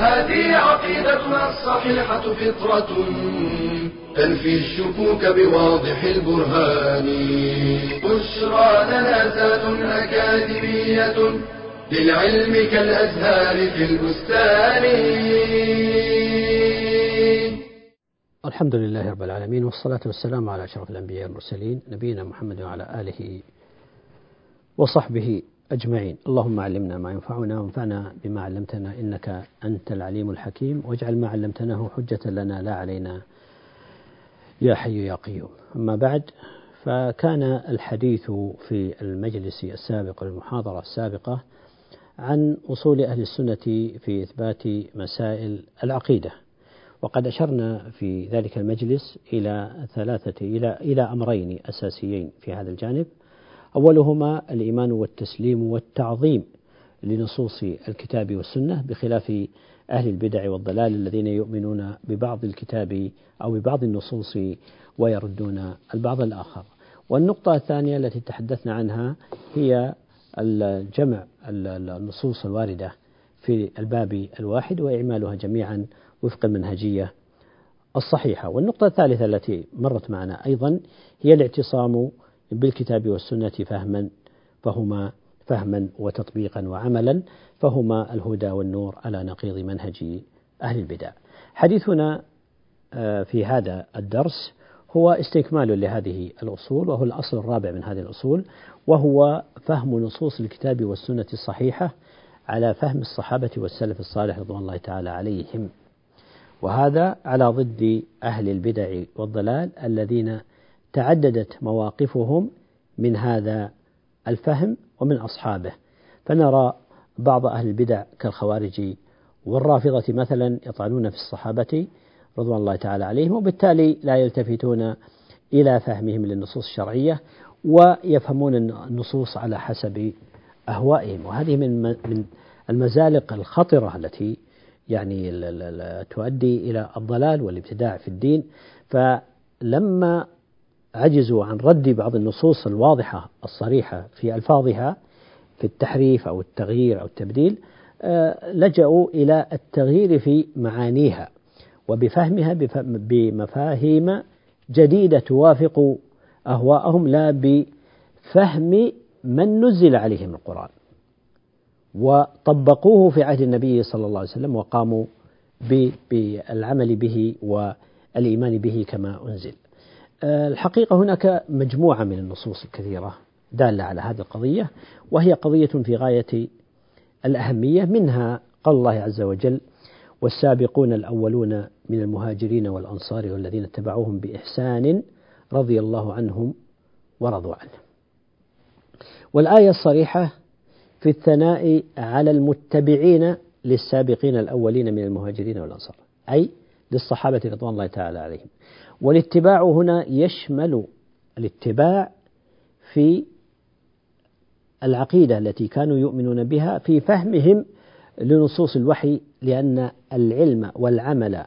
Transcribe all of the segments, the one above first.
هذه عقيدتنا الصحيحة فطرة تنفي الشكوك بواضح البرهان. بشرى لنا ذات أكاديمية للعلم كالأزهار في البستان. الحمد لله رب العالمين والصلاة والسلام على أشرف الأنبياء والمرسلين نبينا محمد وعلى آله وصحبه أجمعين. اللهم علمنا ما ينفعنا وانفعنا بما علمتنا إنك أنت العليم الحكيم. واجعل ما علمتناه حجة لنا لا علينا. يا حي يا قيوم. أما بعد فكان الحديث في المجلس السابق والمحاضرة السابقة عن أصول أهل السنة في إثبات مسائل العقيدة. وقد أشرنا في ذلك المجلس إلى ثلاثة إلى إلى أمرين أساسيين في هذا الجانب. أولهما الإيمان والتسليم والتعظيم لنصوص الكتاب والسنة بخلاف أهل البدع والضلال الذين يؤمنون ببعض الكتاب أو ببعض النصوص ويردون البعض الآخر. والنقطة الثانية التي تحدثنا عنها هي الجمع النصوص الواردة في الباب الواحد وإعمالها جميعا وفق المنهجية الصحيحة. والنقطة الثالثة التي مرت معنا أيضا هي الاعتصام بالكتاب والسنة فهما فهما فهما وتطبيقا وعملا فهما الهدى والنور على نقيض منهج أهل البدع. حديثنا في هذا الدرس هو استكمال لهذه الأصول وهو الأصل الرابع من هذه الأصول وهو فهم نصوص الكتاب والسنة الصحيحة على فهم الصحابة والسلف الصالح رضوان الله تعالى عليهم. وهذا على ضد أهل البدع والضلال الذين تعددت مواقفهم من هذا الفهم ومن أصحابه. فنرى بعض أهل البدع كالخوارج والرافضة مثلا يطعنون في الصحابة رضوان الله تعالى عليهم وبالتالي لا يلتفتون إلى فهمهم للنصوص الشرعية ويفهمون النصوص على حسب أهوائهم. وهذه من من المزالق الخطرة التي يعني تؤدي إلى الضلال والابتداع في الدين. فلما عجزوا عن رد بعض النصوص الواضحة الصريحة في ألفاظها في التحريف أو التغيير أو التبديل لجأوا إلى التغيير في معانيها وبفهمها بمفاهيم جديدة توافق أهواءهم لا بفهم من نزل عليهم القرآن. وطبقوه في عهد النبي صلى الله عليه وسلم وقاموا بالعمل به والإيمان به كما أنزل. الحقيقة هناك مجموعة من النصوص الكثيرة دالة على هذه القضية وهي قضية في غاية الأهمية منها قال الله عز وجل والسابقون الأولون من المهاجرين والأنصار والذين اتبعوهم بإحسان رضي الله عنهم ورضوا عنه. والآية الصريحة في الثناء على المتبعين للسابقين الأولين من المهاجرين والأنصار. أي للصحابة رضوان الله تعالى عليهم. والاتباع هنا يشمل الاتباع في العقيدة التي كانوا يؤمنون بها في فهمهم لنصوص الوحي لأن العلم والعمل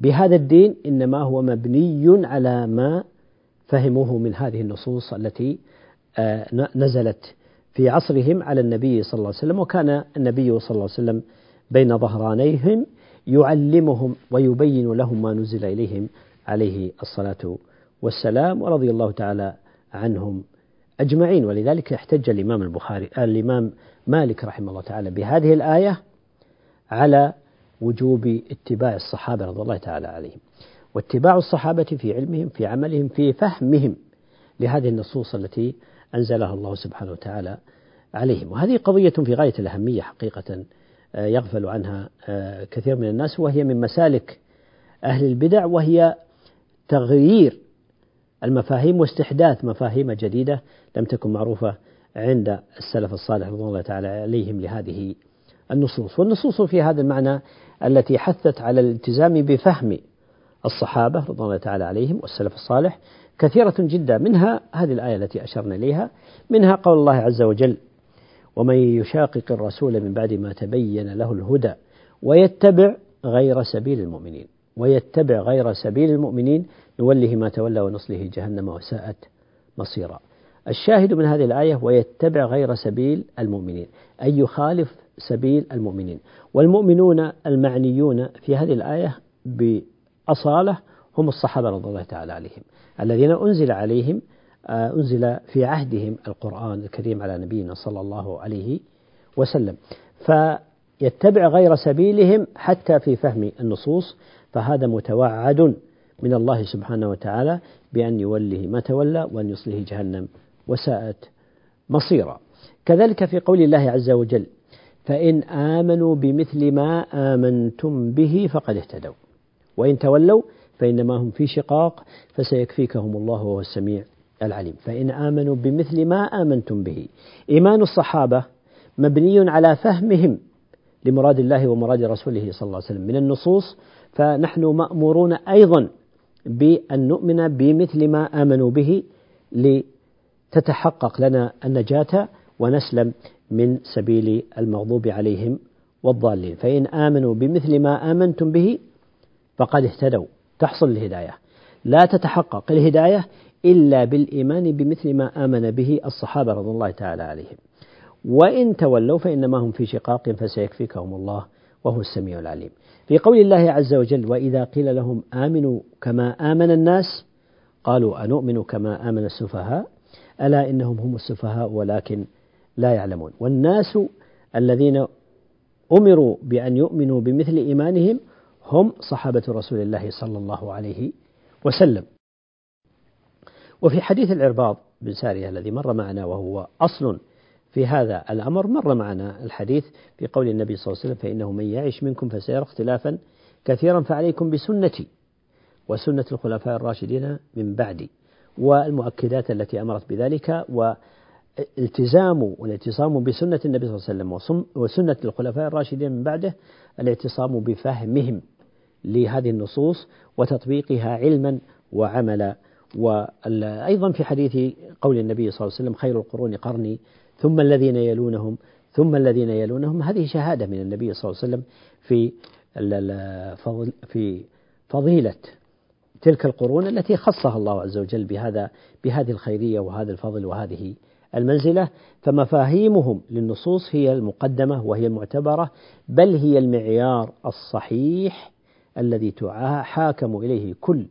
بهذا الدين إنما هو مبني على ما فهموه من هذه النصوص التي نزلت في عصرهم على النبي صلى الله عليه وسلم. وكان النبي صلى الله عليه وسلم بين ظهرانيهم يعلمهم ويبين لهم ما نزل إليهم عليه الصلاة والسلام ورضي الله تعالى عنهم أجمعين. ولذلك احتج الإمام البخاري الإمام مالك رحمه الله تعالى بهذه الآية على وجوب اتباع الصحابة رضي الله تعالى عليهم واتباع الصحابة في علمهم في عملهم في فهمهم لهذه النصوص التي أنزلها الله سبحانه وتعالى عليهم. وهذه قضية في غاية الأهمية حقيقة يغفل عنها كثير من الناس وهي من مسالك أهل البدع وهي تغيير المفاهيم واستحداث مفاهيم جديدة لم تكن معروفة عند السلف الصالح رضوان الله تعالى عليهم لهذه النصوص. والنصوص في هذا المعنى التي حثت على الالتزام بفهم الصحابة رضوان الله تعالى عليهم والسلف الصالح كثيرة جدا. منها هذه الآية التي أشرنا إليها. منها قول الله عز وجل ومن يشاقق الرسول من بعد ما تبين له الهدى ويتبع غير سبيل المؤمنين ويتبع غير سبيل المؤمنين نوله ما تولى ونصله جهنم وساءت مصيرا. الشاهد من هذه الآية ويتبع غير سبيل المؤمنين أي يخالف سبيل المؤمنين. والمؤمنون المعنيون في هذه الآية بأصالة هم الصحابة رضي الله تعالى عليهم الذين أنزل عليهم آه، أنزل في عهدهم القرآن الكريم على نبينا صلى الله عليه وسلم. فيتبع غير سبيلهم حتى في فهم النصوص فهذا متوعد من الله سبحانه وتعالى بأن يوله ما تولى وأن يصله جهنم وساءت مصيرا. كذلك في قول الله عز وجل فإن آمنوا بمثل ما آمنتم به فقد اهتدوا. وإن تولوا فإنما هم في شقاق فسيكفيكهم الله وهو السميع العليم. فإن آمنوا بمثل ما آمنتم به. إيمان الصحابة مبني على فهمهم لمراد الله ومراد رسوله صلى الله عليه وسلم. من النصوص فنحن مأمورون أيضا بأن نؤمن بمثل ما آمنوا به لتتحقق لنا النجاة ونسلم من سبيل المغضوب عليهم والضالين. فإن آمنوا بمثل ما آمنتم به فقد اهتدوا. تحصل الهداية. لا تتحقق الهداية إلا بالإيمان بمثل ما آمن به الصحابة رضي الله تعالى عليهم. وإن تولوا فإنما هم في شقاق فسيكفيكهم الله. وهو السميع العليم. في قول الله عز وجل وإذا قيل لهم آمنوا كما آمن الناس قالوا أنؤمن كما آمن السفهاء؟ ألا إنهم هم السفهاء ولكن لا يعلمون. والناس الذين أمروا بأن يؤمنوا بمثل إيمانهم هم صحابة رسول الله صلى الله عليه وسلم. وفي حديث العرباض بن سارية الذي مر معنا وهو أصل في هذا الأمر مر معنا الحديث في قول النبي صلى الله عليه وسلم فإنه من يعش منكم فسيرى اختلافا كثيرا فعليكم بسنتي وسنة الخلفاء الراشدين من بعدي والمؤكدات التي أمرت بذلك والتزام والاعتصام بسنة النبي صلى الله عليه وسلم وسنة الخلفاء الراشدين من بعده الاعتصام بفهمهم لهذه النصوص وتطبيقها علما وعملا وأيضا في حديث قول النبي صلى الله عليه وسلم خير القرون قرني ثم الذين يلونهم ثم الذين يلونهم. هذه شهادة من النبي صلى الله عليه وسلم في في فضيلة تلك القرون التي خصها الله عز وجل بهذا بهذه الخيرية وهذا الفضل وهذه المنزلة. فمفاهيمهم للنصوص هي المقدمة وهي المعتبرة بل هي المعيار الصحيح الذي تحاكم إليه كل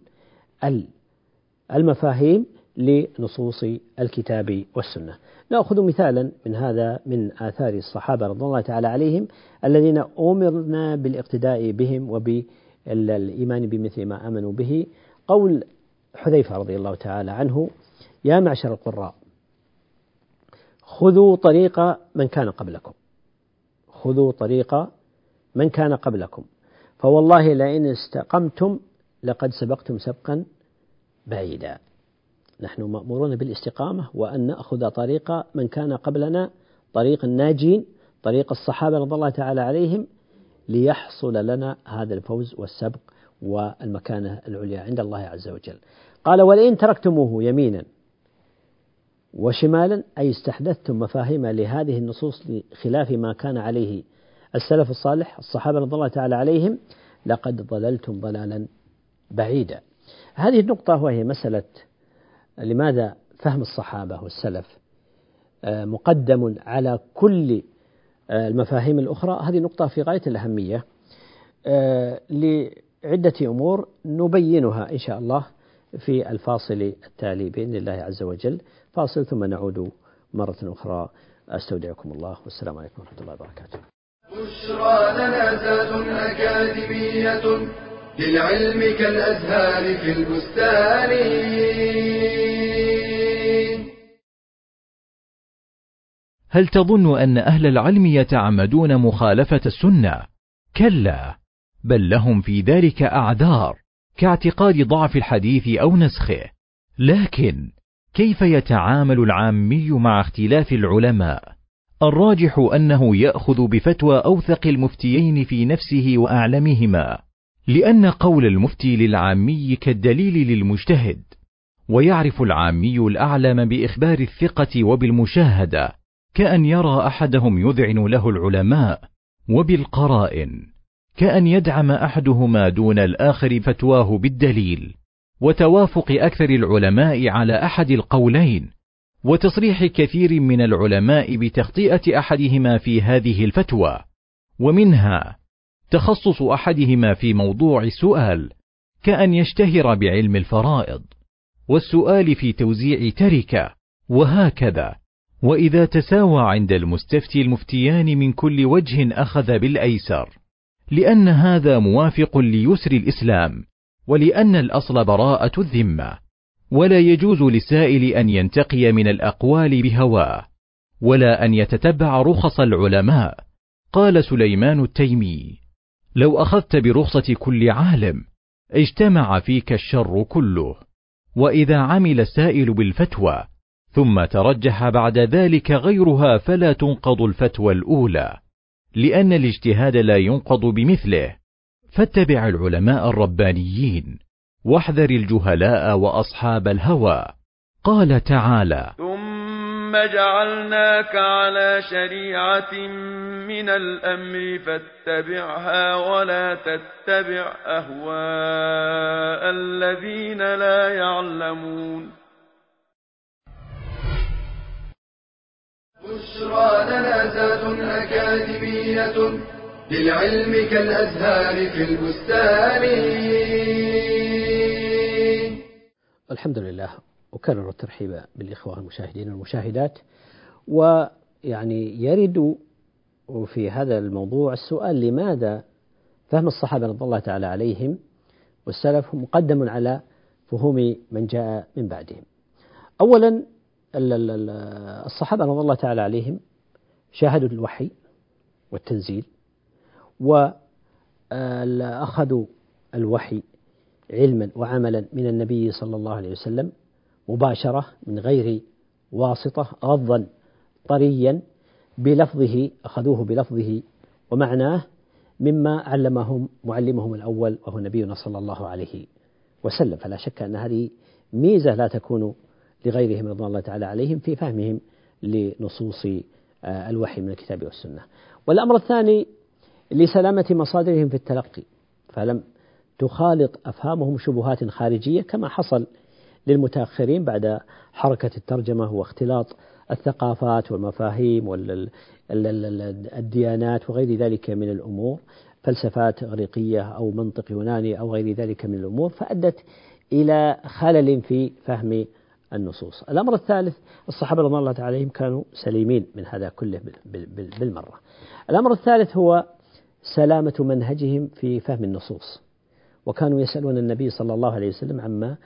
المفاهيم. لنصوص الكتاب والسنة. نأخذ مثالا من هذا من آثار الصحابة رضي الله تعالى عليهم الذين أمرنا بالاقتداء بهم وبالإيمان بمثل ما آمنوا به. قول حذيفة رضي الله تعالى عنه يا معشر القراء خذوا طريق من كان قبلكم. خذوا طريق من كان قبلكم. فوالله لئن استقمتم لقد سبقتم سبقا بعيدا. نحن مأمورون بالاستقامة وأن نأخذ طريق من كان قبلنا طريق الناجين طريق الصحابة رضي الله تعالى عليهم ليحصل لنا هذا الفوز والسبق والمكانة العليا عند الله عز وجل. قال ولئن تركتموه يمينا وشمالا أي استحدثتم مفاهيم لهذه النصوص خلاف ما كان عليه السلف الصالح الصحابة رضي الله تعالى عليهم لقد ضللتم ضلالا بعيدا. هذه النقطة وهي مسألة لماذا فهم الصحابة والسلف؟ آه، مقدم على كل آه، المفاهيم الأخرى. هذه نقطة في غاية الأهمية. آه، لعدة أمور نبينها إن شاء الله في الفاصل التالي بإذن الله عز وجل. فاصل ثم نعود مرة أخرى. أستودعكم الله. والسلام عليكم ورحمة الله وبركاته. بشرى لنا أكاديمية للعلم كالأزهار في البستان. هل تظن أن أهل العلم يتعمدون مخالفة السنة؟ كلا، بل لهم في ذلك أعذار، كاعتقاد ضعف الحديث أو نسخه. لكن كيف يتعامل العامي مع اختلاف العلماء؟ الراجح أنه يأخذ بفتوى أوثق المفتيين في نفسه وأعلمهما لأن قول المفتي للعامي كالدليل للمجتهد ويعرف العامي الأعلم بإخبار الثقة وبالمشاهدة كأن يرى أحدهم يذعن له العلماء وبالقرائن كأن يدعم أحدهما دون الآخر فتواه بالدليل وتوافق أكثر العلماء على أحد القولين وتصريح كثير من العلماء بتخطئه أحدهما في هذه الفتوى ومنها تخصص أحدهما في موضوع السؤال كأن يشتهر بعلم الفرائض والسؤال في توزيع تركة وهكذا. وإذا تساوى عند المستفتي المفتيان من كل وجه أخذ بالأيسر لأن هذا موافق ليسر الإسلام ولأن الأصل براءة الذمة ولا يجوز للسائل أن ينتقي من الأقوال بهواه ولا أن يتتبع رخص العلماء. قال سليمان التيمي لو أخذت برخصة كل عالم اجتمع فيك الشر كله وإذا عمل السائل بالفتوى ثم ترجح بعد ذلك غيرها فلا تنقض الفتوى الأولى لأن الاجتهاد لا ينقض بمثله. فاتبع العلماء الربانيين واحذر الجهلاء وأصحاب الهوى. قال تعالى ثم جعلناك على شريعة من الأمر فاتبعها ولا تتبع أهواء الذين لا يعلمون. بشرى لنا أكاديمية للعلم كالأزهار في البستان. الحمد لله أكرر الترحيب بالإخوة المشاهدين والمشاهدات. ويعني يرد في هذا الموضوع السؤال لماذا فهم الصحابة رضي الله تعالى عليهم والسلف مقدم على فهوم من جاء من بعدهم؟ أولا الصحابة رضي الله تعالى عليهم شاهدوا الوحي والتنزيل وأخذوا الوحي علما وعملا من النبي صلى الله عليه وسلم مباشرة من غير واسطة غضا طريا بلفظه أخذوه بلفظه ومعناه مما علمهم معلمهم الأول وهو نبينا صلى الله عليه وسلم. فلا شك أن هذه ميزة لا تكون لغيرهم رضوان الله تعالى عليهم في فهمهم لنصوص آه، الوحي من الكتاب والسنة. والأمر الثاني لسلامة مصادرهم في التلقي فلم تخالط أفهامهم شبهات خارجية كما حصل للمتأخرين بعد حركة الترجمة واختلاط الثقافات والمفاهيم والديانات وغير ذلك من الأمور فلسفات إغريقية أو منطق يوناني أو غير ذلك من الأمور فأدت إلى خلل في فهم النصوص. الأمر الثالث الصحابة رضي الله تعالى عليهم كانوا سليمين من هذا كله بالمرة. الأمر الثالث هو سلامة منهجهم في فهم النصوص. وكانوا يسألون النبي صلى الله عليه وسلم عما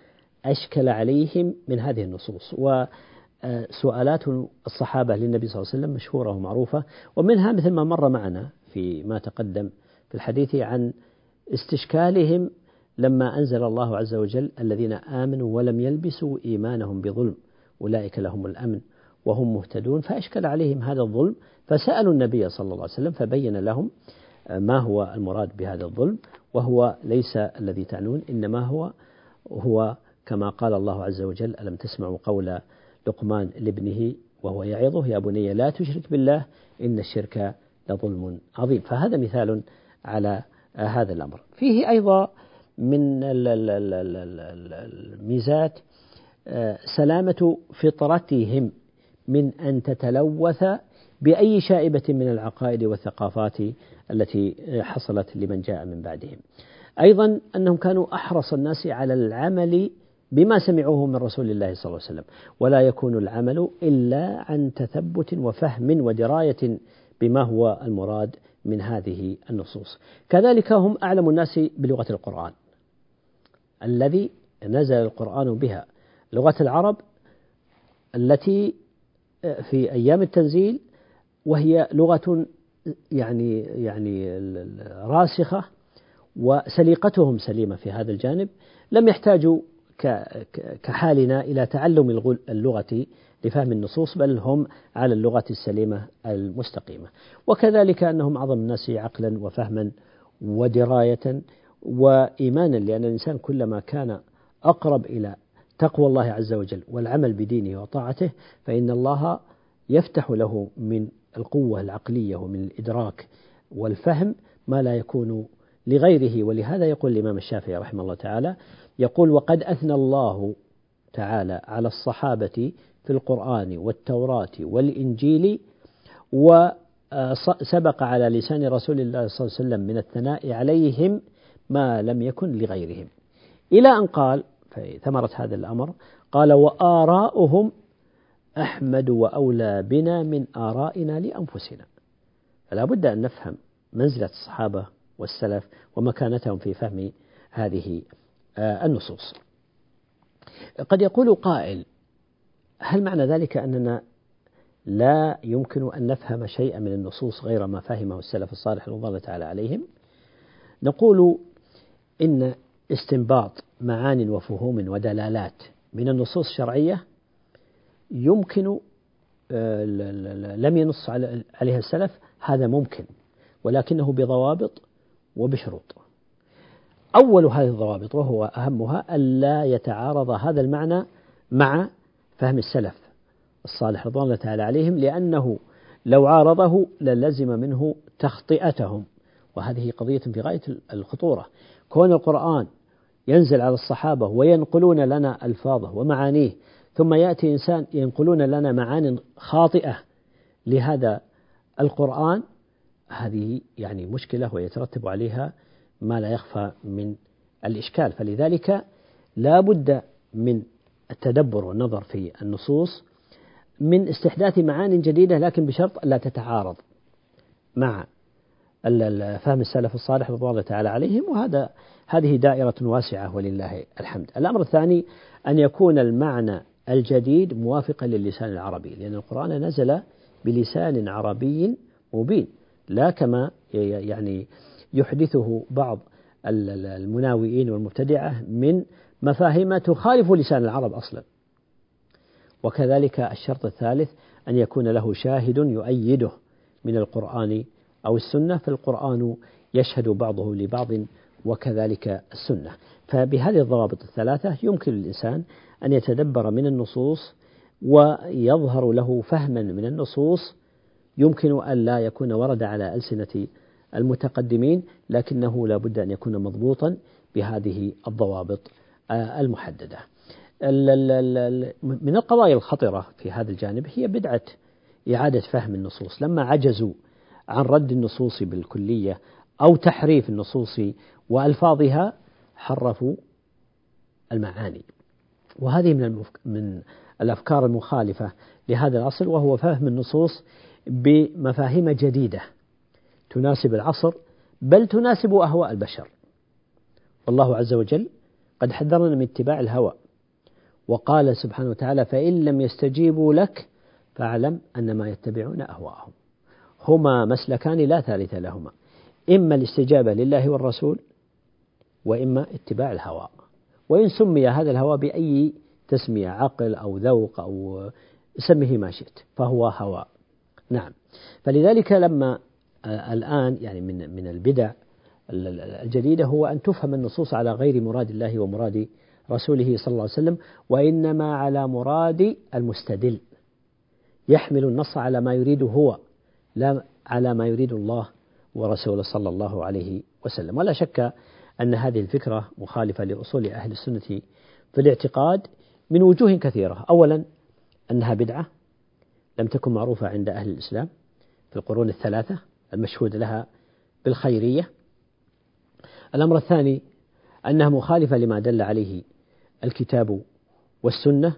أشكل عليهم من هذه النصوص. وسؤالات الصحابة للنبي صلى الله عليه وسلم مشهورة ومعروفة. ومنها مثل ما مر معنا في ما تقدم في الحديث عن استشكالهم لما أنزل الله عز وجل الذين آمنوا ولم يلبسوا إيمانهم بظلم أولئك لهم الأمن وهم مهتدون فأشكل عليهم هذا الظلم فسألوا النبي صلى الله عليه وسلم فبين لهم ما هو المراد بهذا الظلم وهو ليس الذي تعنون إنما هو هو كما قال الله عز وجل ألم تسمعوا قول لقمان لابنه وهو يعظه يا بني لا تشرك بالله إن الشرك لظلم عظيم. فهذا مثال على هذا الأمر. فيه أيضا من الميزات سلامة فطرتهم من أن تتلوث بأي شائبة من العقائد والثقافات التي حصلت لمن جاء من بعدهم. أيضا أنهم كانوا أحرص الناس على العمل بما سمعوه من رسول الله صلى الله عليه وسلم، ولا يكون العمل إلا عن تثبت وفهم ودراية بما هو المراد من هذه النصوص. كذلك هم أعلم الناس بلغة القرآن. الذي نزل القرآن بها. لغة العرب التي في أيام التنزيل وهي لغة يعني يعني راسخة وسليقتهم سليمة في هذا الجانب. لم يحتاجوا كحالنا إلى تعلم اللغة لفهم النصوص بل هم على اللغة السليمة المستقيمة. وكذلك أنهم أعظم الناس عقلا وفهما ودراية وإيمانا لأن الإنسان كلما كان أقرب إلى تقوى الله عز وجل والعمل بدينه وطاعته فإن الله يفتح له من القوة العقلية ومن الإدراك والفهم ما لا يكون لغيره. ولهذا يقول الإمام الشافعي رحمه الله تعالى يقول وقد أثنى الله تعالى على الصحابة في القرآن والتوراة والإنجيل وسبق على لسان رسول الله صلى الله عليه وسلم من الثناء عليهم ما لم يكن لغيرهم. إلى أن قال في ثمرة هذا الأمر قال وآراؤهم أحمد وأولى بنا من آرائنا لأنفسنا. فلا بد أن نفهم منزلة الصحابة والسلف ومكانتهم في فهم هذه آه، النصوص. قد يقول قائل هل معنى ذلك أننا لا يمكن أن نفهم شيئا من النصوص غير ما فهمه السلف الصالح رضي الله تعالى عليهم؟ نقول إن استنباط معان وفهوم ودلالات من النصوص الشرعية يمكن آه، لم ينص عليها السلف هذا ممكن ولكنه بضوابط وبشروط. أول هذه الضوابط وهو أهمها ألا يتعارض هذا المعنى مع فهم السلف الصالح رضوان الله تعالى عليهم لأنه لو عارضه للزم منه تخطئتهم. وهذه قضية في غاية الخطورة. كون القرآن ينزل على الصحابة وينقلون لنا ألفاظه ومعانيه ثم يأتي إنسان ينقلون لنا معان خاطئة لهذا القرآن هذه يعني مشكلة ويترتب عليها ما لا يخفى من الإشكال. فلذلك لا بد من التدبر والنظر في النصوص من استحداث معان جديدة لكن بشرط لا تتعارض مع فهم السلف الصالح رضوان الله تعالى عليهم وهذا هذه دائرة واسعة ولله الحمد. الأمر الثاني أن يكون المعنى الجديد موافقا للسان العربي لأن القرآن نزل بلسان عربي مبين لا كما يعني يحدثه بعض المناوئين والمبتدعة من مفاهيم تخالف لسان العرب أصلا وكذلك الشرط الثالث أن يكون له شاهد يؤيده من القرآن أو السنة فالقرآن يشهد بعضه لبعض وكذلك السنة. فبهذه الضوابط الثلاثة يمكن للإنسان أن يتدبر من النصوص ويظهر له فهما من النصوص. يمكن أن لا يكون ورد على ألسنة المتقدمين لكنه لا بد أن يكون مضبوطا بهذه الضوابط المحددة. من القضايا الخطرة في هذا الجانب هي بدعة إعادة فهم النصوص. لما عجزوا عن رد النصوص بالكلية أو تحريف النصوص وألفاظها حرفوا المعاني. وهذه من من الأفكار المخالفة لهذا الأصل وهو فهم النصوص بمفاهيم جديدة تناسب العصر بل تناسب أهواء البشر. والله عز وجل قد حذرنا من اتباع الهوى وقال سبحانه وتعالى فإن لم يستجيبوا لك فاعلم أنما يتبعون أهواءهم. هما مسلكان لا ثالث لهما. إما الاستجابة لله والرسول وإما اتباع الهوى. وإن سمي هذا الهوى بأي تسمية عقل أو ذوق أو سمه ما شئت فهو هوى. نعم. فلذلك لما الآن يعني من من البدع الجديدة هو أن تفهم النصوص على غير مراد الله ومراد رسوله صلى الله عليه وسلم وإنما على مراد المستدل. يحمل النص على ما يريده هو. لا على ما يريد الله ورسوله صلى الله عليه وسلم. ولا شك أن هذه الفكرة مخالفة لأصول أهل السنة في الاعتقاد من وجوه كثيرة. أولا أنها بدعة لم تكن معروفة عند أهل الإسلام في القرون الثلاثة المشهود لها بالخيرية. الأمر الثاني أنها مخالفة لما دل عليه الكتاب والسنة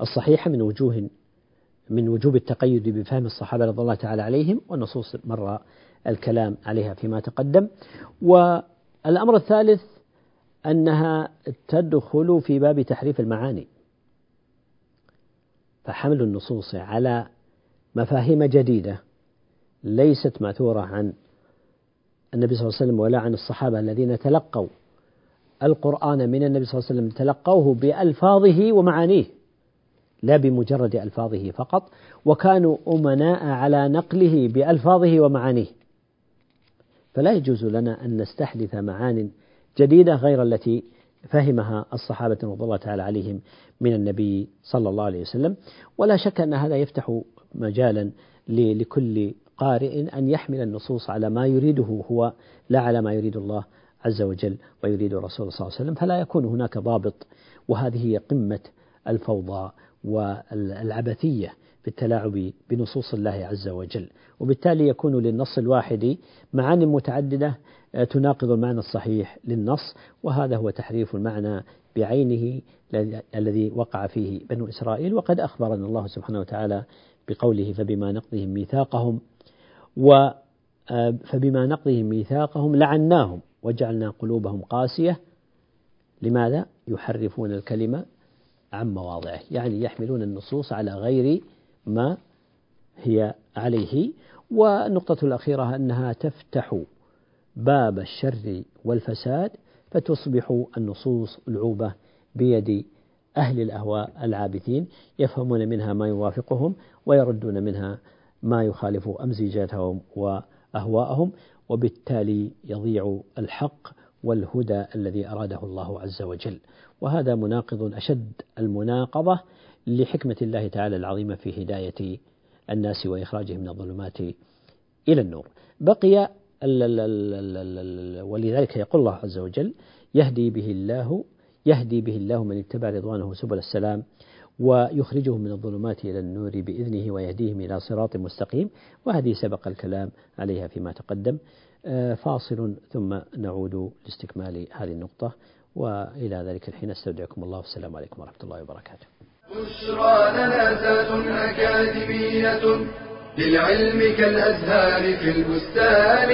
الصحيحة من وجوه من وجوب التقيد بفهم الصحابة رضي الله تعالى عليهم والنصوص مر الكلام عليها فيما تقدم. والأمر الثالث أنها تدخل في باب تحريف المعاني. فحمل النصوص على مفاهيم جديدة ليست مأثورة عن النبي صلى الله عليه وسلم ولا عن الصحابة الذين تلقوا القرآن من النبي صلى الله عليه وسلم تلقوه بألفاظه ومعانيه. لا بمجرد ألفاظه فقط وكانوا أمناء على نقله بألفاظه ومعانيه. فلا يجوز لنا أن نستحدث معان جديدة غير التي فهمها الصحابة رضي الله تعالى عليهم من النبي صلى الله عليه وسلم. ولا شك أن هذا يفتح مجالا لكل قارئ أن يحمل النصوص على ما يريده هو لا على ما يريد الله عز وجل ويريد الرسول صلى الله عليه وسلم. فلا يكون هناك ضابط وهذه هي قمة الفوضى. والعبثية في التلاعب بنصوص الله عز وجل. وبالتالي يكون للنص الواحد معان متعددة تناقض المعنى الصحيح للنص وهذا هو تحريف المعنى بعينه الذي وقع فيه بنو إسرائيل. وقد أخبرنا الله سبحانه وتعالى بقوله فبما نقضهم ميثاقهم و فبما نقضهم ميثاقهم لعناهم وجعلنا قلوبهم قاسية. لماذا؟ يحرفون الكلمة عن مواضعه يعني يحملون النصوص على غير ما هي عليه. والنقطة الأخيرة أنها تفتح باب الشر والفساد فتصبح النصوص العوبة بيد أهل الأهواء العابثين يفهمون منها ما يوافقهم ويردون منها ما يخالف أمزجاتهم وأهواءهم وبالتالي يضيع الحق والهدى الذي أراده الله عز وجل. وهذا مناقض أشد المناقضة لحكمة الله تعالى العظيمة في هداية الناس وإخراجهم من الظلمات إلى النور. بقي ولذلك يقول الله عز وجل يهدي به الله يهدي به الله من اتبع رضوانه سبل السلام ويخرجهم من الظلمات إلى النور بإذنه ويهديهم إلى صراط مستقيم. وهذه سبق الكلام عليها فيما تقدم. فاصل ثم نعود لاستكمال هذه النقطة وإلى ذلك الحين أستودعكم الله والسلام عليكم ورحمة الله وبركاته بشرى لنا أكاديمية للعلم كالأزهار في البستان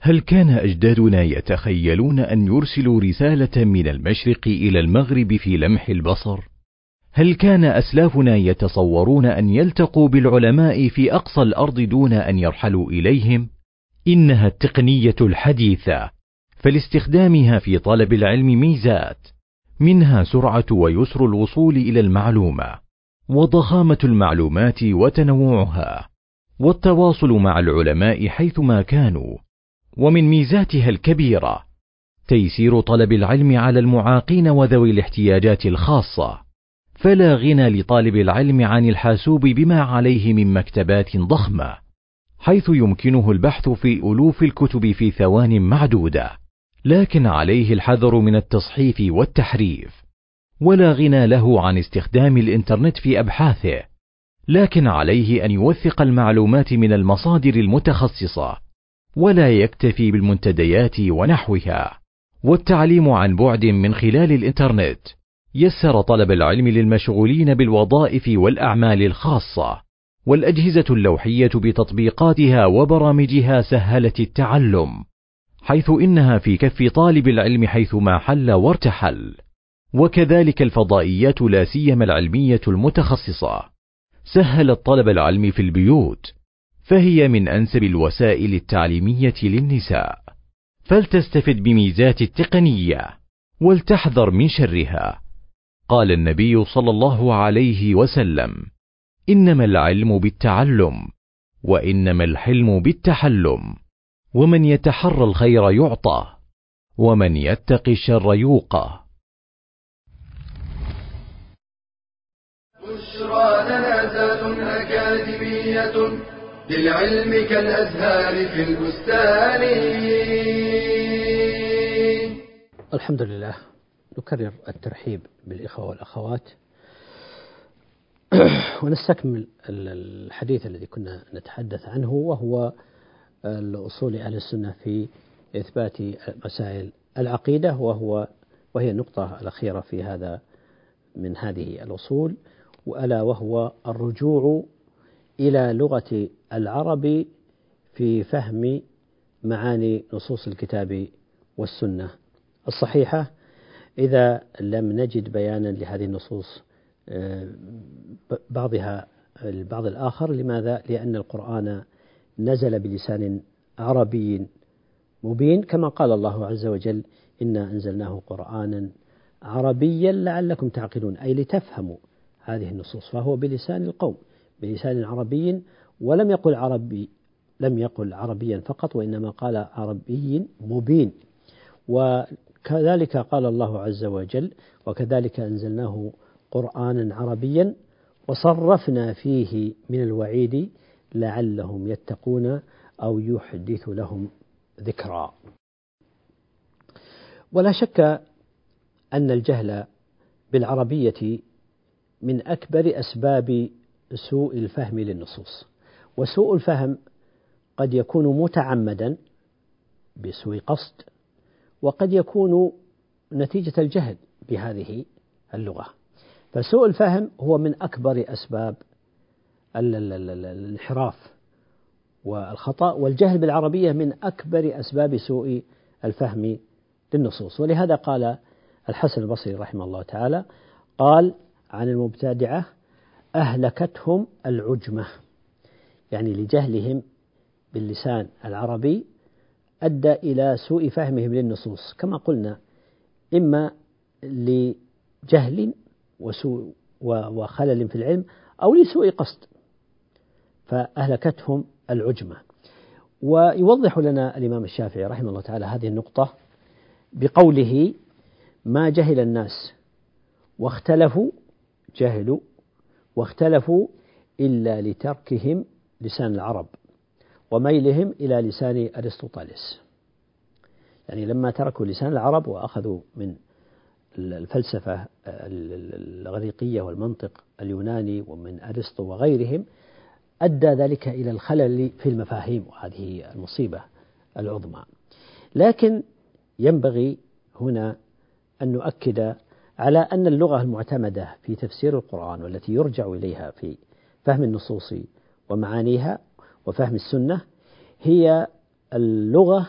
هل كان أجدادنا يتخيلون أن يرسلوا رسالة من المشرق إلى المغرب في لمح البصر؟ هل كان أسلافنا يتصورون أن يلتقوا بالعلماء في أقصى الأرض دون أن يرحلوا إليهم؟ إنها التقنية الحديثة، فلاستخدامها في طلب العلم ميزات، منها سرعة ويسر الوصول إلى المعلومة، وضخامة المعلومات وتنوعها، والتواصل مع العلماء حيثما كانوا، ومن ميزاتها الكبيرة تيسير طلب العلم على المعاقين وذوي الاحتياجات الخاصة فلا غنى لطالب العلم عن الحاسوب بما عليه من مكتبات ضخمة حيث يمكنه البحث في ألوف الكتب في ثوان معدودة لكن عليه الحذر من التصحيف والتحريف. ولا غنى له عن استخدام الإنترنت في أبحاثه لكن عليه أن يوثق المعلومات من المصادر المتخصصة ولا يكتفي بالمنتديات ونحوها والتعليم عن بعد من خلال الإنترنت. يسر طلب العلم للمشغولين بالوظائف والأعمال الخاصة والأجهزة اللوحية بتطبيقاتها وبرامجها سهلت التعلم حيث إنها في كف طالب العلم حيثما حل وارتحل. وكذلك الفضائيات لا سيما العلمية المتخصصة. سهلت طلب العلم في البيوت فهي من أنسب الوسائل التعليمية للنساء. فلتستفد بميزات التقنية ولتحذر من شرها. قال النبي صلى الله عليه وسلم إنما العلم بالتعلم وإنما الحلم بالتحلم ومن يتحرى الخير يعطى ومن يتق الشر يوقى. بشرى لنا أكاديمية للعلم كالأزهار في البستان. الحمد لله. نكرر الترحيب بالإخوة والأخوات. ونستكمل الحديث الذي كنا نتحدث عنه وهو الأصول أهل السنة في إثبات مسائل العقيدة وهو وهي النقطة الأخيرة في هذا من هذه الأصول. وألا وهو الرجوع إلى لغة العرب في فهم معاني نصوص الكتاب والسنة الصحيحة. إذا لم نجد بيانا لهذه النصوص آه، بعضها البعض الآخر. لماذا؟ لأن القرآن نزل بلسان عربي مبين كما قال الله عز وجل إنا أنزلناه قرآنا عربيا لعلكم تعقلون. أي لتفهموا هذه النصوص فهو بلسان القوم بلسان عربي ولم يقل عربي لم يقل عربيا فقط وإنما قال عربي مبين. وكذلك قال الله عز وجل وكذلك أنزلناه قرآنا عربيا وصرفنا فيه من الوعيد لعلهم يتقون أو يحدث لهم ذكرى ولا شك أن الجهل بالعربية من أكبر أسباب سوء الفهم للنصوص وسوء الفهم قد يكون متعمدا بسوء قصد وقد يكون نتيجة الجهل بهذه اللغة. فسوء الفهم هو من أكبر أسباب الانحراف والخطأ والجهل بالعربية من أكبر أسباب سوء الفهم للنصوص. ولهذا قال الحسن البصري رحمه الله تعالى قال عن المبتدعة أهلكتهم العجمة. يعني لجهلهم باللسان العربي أدى إلى سوء فهمهم للنصوص. كما قلنا إما لجهل وسوء وخلل في العلم أو لسوء قصد فأهلكتهم العجمة. ويوضح لنا الإمام الشافعي رحمه الله تعالى هذه النقطة بقوله ما جهل الناس واختلفوا جهلوا واختلفوا إلا لتركهم لسان العرب. وميلهم إلى لسان أرسطوطاليس. يعني لما تركوا لسان العرب وأخذوا من الفلسفة الإغريقية والمنطق اليوناني ومن أرسطو وغيرهم أدى ذلك إلى الخلل في المفاهيم وهذه المصيبة العظمى. لكن ينبغي هنا أن نؤكد على أن اللغة المعتمدة في تفسير القرآن والتي يرجع إليها في فهم النصوص ومعانيها وفهم السنة هي اللغة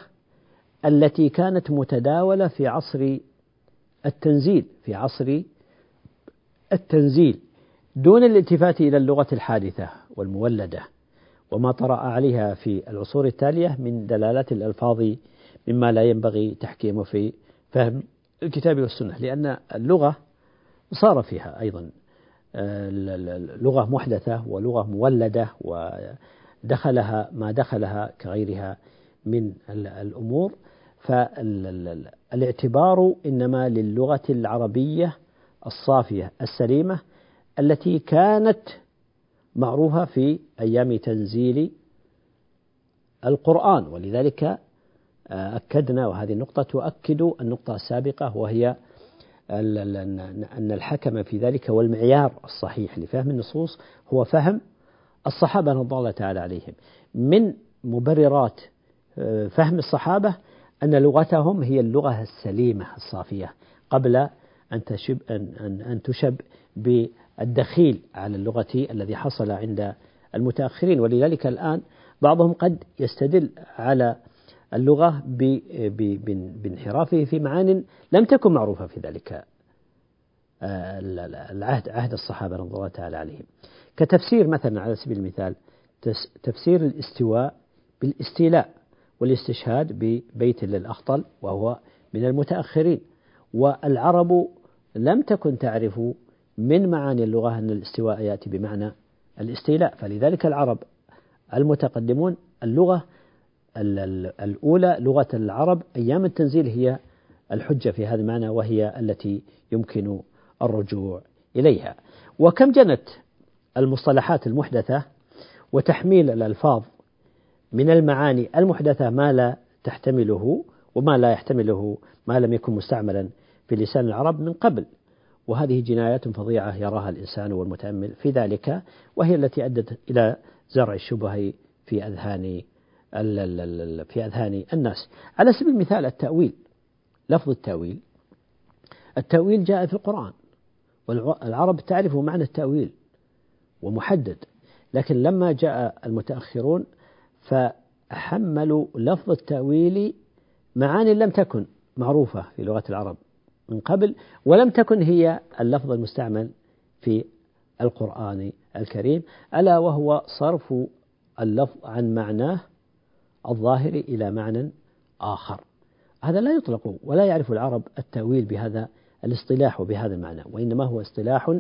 التي كانت متداولة في عصر التنزيل في عصر التنزيل دون الالتفات إلى اللغة الحادثة والمولدة وما طرأ عليها في العصور التالية من دلالات الألفاظ مما لا ينبغي تحكيمه في فهم الكتاب والسنة لأن اللغة صار فيها أيضا آه، لغة محدثة ولغة مولدة ودخلها ما دخلها كغيرها من الأمور. فالاعتبار إنما للغة العربية الصافية السليمة التي كانت معروفة في أيام تنزيل القرآن. ولذلك آه، أكدنا وهذه النقطة تؤكد النقطة السابقة وهي أن الحكم في ذلك والمعيار الصحيح لفهم النصوص هو فهم الصحابة رضي الله تعالى عليهم. من مبررات آه، فهم الصحابة أن لغتهم هي اللغة السليمة الصافية قبل أن تشب أن أن تشب بالدخيل على اللغة الذي حصل عند المتأخرين. ولذلك الآن بعضهم قد يستدل على اللغة بانحرافه في معان لم تكن معروفة في ذلك آه، العهد عهد الصحابة رضي الله تعالى عليهم. كتفسير مثلا على سبيل المثال تفسير الاستواء بالاستيلاء والاستشهاد ببيت للأخطل وهو من المتأخرين. والعرب لم تكن تعرف من معاني اللغة أن الاستواء يأتي بمعنى الاستيلاء. فلذلك العرب المتقدمون اللغة الأولى لغة العرب أيام التنزيل هي الحجة في هذا المعنى وهي التي يمكن الرجوع إليها. وكم جنت المصطلحات المحدثة وتحميل الألفاظ من المعاني المحدثة ما لا تحتمله وما لا يحتمله ما لم يكن مستعملا في لسان العرب من قبل. وهذه جنايات فظيعة يراها الإنسان والمتأمل في ذلك وهي التي أدت إلى زرع الشبه في أذهان في أذهان الناس. على سبيل المثال التأويل لفظ التأويل. التأويل جاء في القرآن والعرب تعرف معنى التأويل. ومحدد. لكن لما جاء المتأخرون فحملوا لفظ التأويل معاني لم تكن معروفة في لغة العرب من قبل ولم تكن هي اللفظ المستعمل في القرآن الكريم ألا وهو صرف اللفظ عن معناه الظاهر إلى معنى آخر. هذا لا يطلق ولا يعرف العرب التأويل بهذا الاصطلاح وبهذا المعنى وإنما هو اصطلاح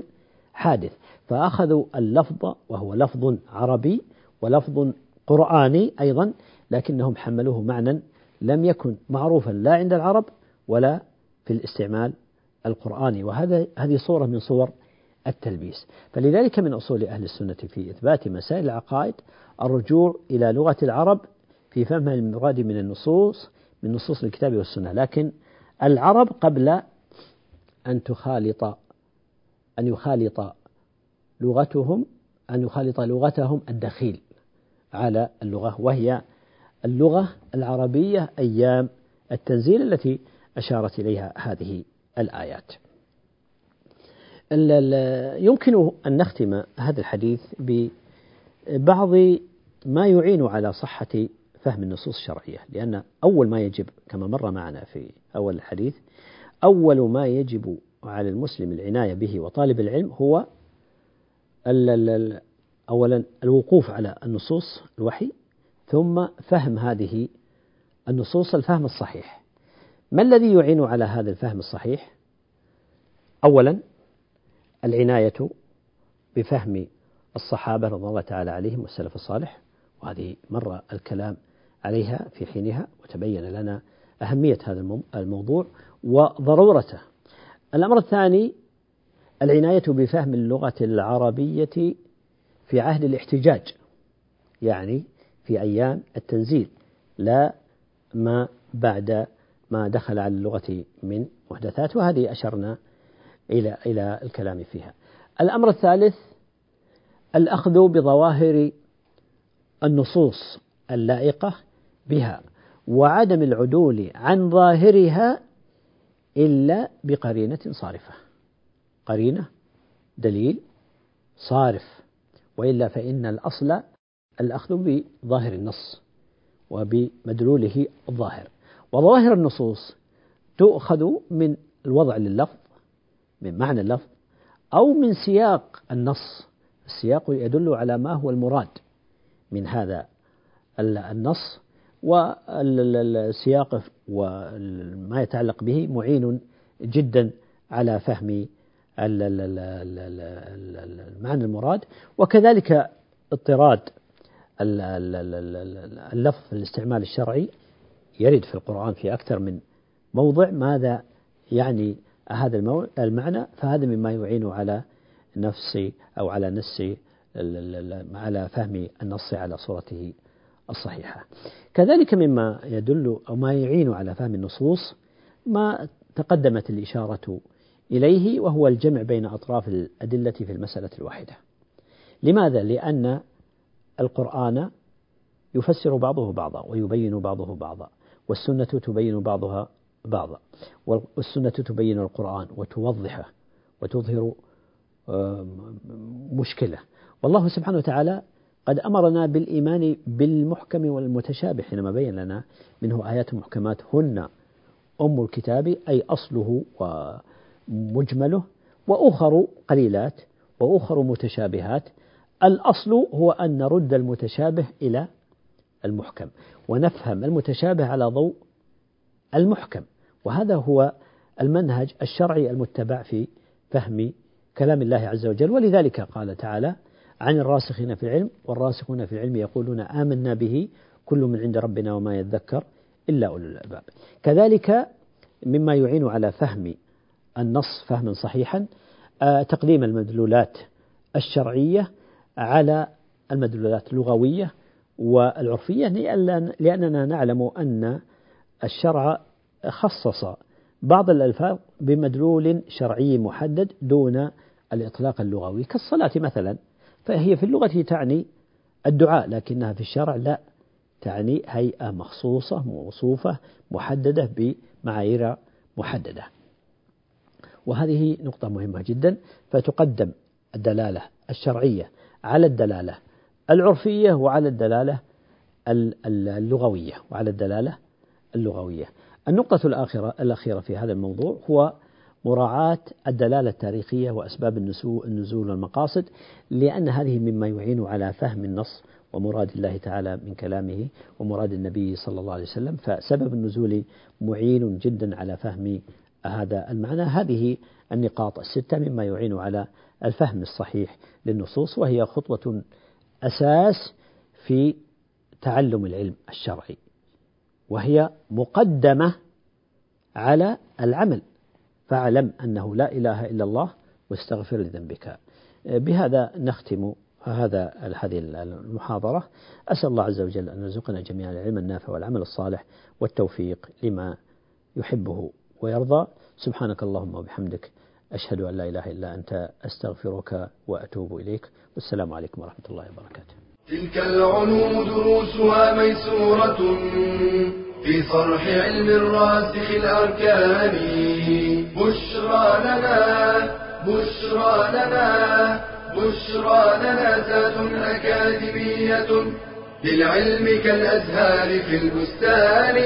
حادث. فأخذوا اللفظ وهو لفظ عربي ولفظ قرآني أيضا لكنهم حملوه معنى لم يكن معروفا لا عند العرب ولا في الاستعمال القرآني. وهذا هذه صورة من صور التلبيس. فلذلك من أصول أهل السنة في إثبات مسائل العقائد الرجوع إلى لغة العرب في فهم المراد من النصوص من نصوص الكتاب والسنة. لكن العرب قبل أن تخالط أن يخالط لغتهم أن يخالط لغتهم الدخيل على اللغة وهي اللغة العربية أيام التنزيل التي أشارت إليها هذه الآيات. يمكن أن نختم هذا الحديث ببعض ما يعين على صحة فهم النصوص الشرعية لأن أول ما يجب كما مر معنا في أول الحديث أول ما يجب على المسلم العناية به وطالب العلم هو أولا الوقوف على النصوص الوحي ثم فهم هذه النصوص الفهم الصحيح. ما الذي يعين على هذا الفهم الصحيح؟ أولا العناية بفهم الصحابة رضي الله تعالى عليهم والسلف الصالح وهذه مر الكلام عليها في حينها وتبين لنا أهمية هذا الموضوع وضرورته. الأمر الثاني العناية بفهم اللغة العربية في عهد الاحتجاج يعني في أيام التنزيل لا ما بعد ما دخل على اللغة من محدثات وهذه أشرنا إلى إلى الكلام فيها. الأمر الثالث الأخذ بظواهر النصوص اللائقة بها وعدم العدول عن ظاهرها إلا بقرينة صارفة. قرينة دليل صارف. وإلا فإن الأصل الأخذ بظاهر النص وبمدلوله الظاهر. وظواهر النصوص تؤخذ من الوضع لللفظ من معنى اللفظ أو من سياق النص. السياق يدل على ما هو المراد من هذا النص. والسياق وما يتعلق به معين جدا على فهم المعنى المراد وكذلك اضطراد اللفظ الاستعمال الشرعي يرد في القرآن في أكثر من موضع ماذا يعني هذا المعنى فهذا مما يعين على نفس أو على نفس على فهم النص على صورته الصحيحة. كذلك مما يدل أو ما يعين على فهم النصوص ما تقدمت الإشارة إليه وهو الجمع بين أطراف الأدلة في المسألة الواحدة. لماذا؟ لأن القرآن يفسر بعضه بعضا ويبين بعضه بعضا والسنة تبين بعضها بعضا والسنة تبين القرآن وتوضحه وتظهر مشكلة. والله سبحانه وتعالى قد أمرنا بالإيمان بالمحكم والمتشابه حينما بين لنا منه آيات محكمات هن أم الكتاب أي أصله ومجمله وأخر قليلات وأخر متشابهات. الأصل هو أن نرد المتشابه إلى المحكم ونفهم المتشابه على ضوء المحكم. وهذا هو المنهج الشرعي المتبع في فهم كلام الله عز وجل. ولذلك قال تعالى عن الراسخين في العلم والراسخون في العلم يقولون آمنا به كل من عند ربنا وما يذكر إلا أولو الألباب. كذلك مما يعين على فهم النص فهما صحيحا آه، تقديم المدلولات الشرعية على المدلولات اللغوية والعرفية لأننا نعلم أن الشرع خصص بعض الألفاظ بمدلول شرعي محدد دون الإطلاق اللغوي. كالصلاة مثلا فهي في اللغة تعني الدعاء لكنها في الشرع لا تعني هيئة مخصوصة موصوفة محددة بمعايير محددة. وهذه نقطة مهمة جدا فتقدم الدلالة الشرعية على الدلالة العرفية وعلى الدلالة اللغوية وعلى الدلالة اللغوية. النقطة الآخرة الأخيرة في هذا الموضوع هو مراعاة الدلالة التاريخية وأسباب النزول والمقاصد لأن هذه مما يعين على فهم النص ومراد الله تعالى من كلامه ومراد النبي صلى الله عليه وسلم فسبب النزول معين جدا على فهم هذا المعنى. هذه النقاط الستة مما يعين على الفهم الصحيح للنصوص وهي خطوة أساس في تعلم العلم الشرعي وهي مقدمة على العمل. فاعلم أنه لا إله إلا الله واستغفر لذنبك. بهذا نختم هذا هذه المحاضرة. أسأل الله عز وجل أن يرزقنا جميعا العلم النافع والعمل الصالح والتوفيق لما يحبه ويرضى. سبحانك اللهم وبحمدك. أشهد أن لا إله إلا أنت. أستغفرك وأتوب إليك. والسلام عليكم ورحمة الله وبركاته. تلك العلوم دروسها ميسورة في صرح علم الراسخ الأركان. بشرى لنا بشرى لنا بشرى لنا ذات أكاديمية للعلم كالأزهار في البستان.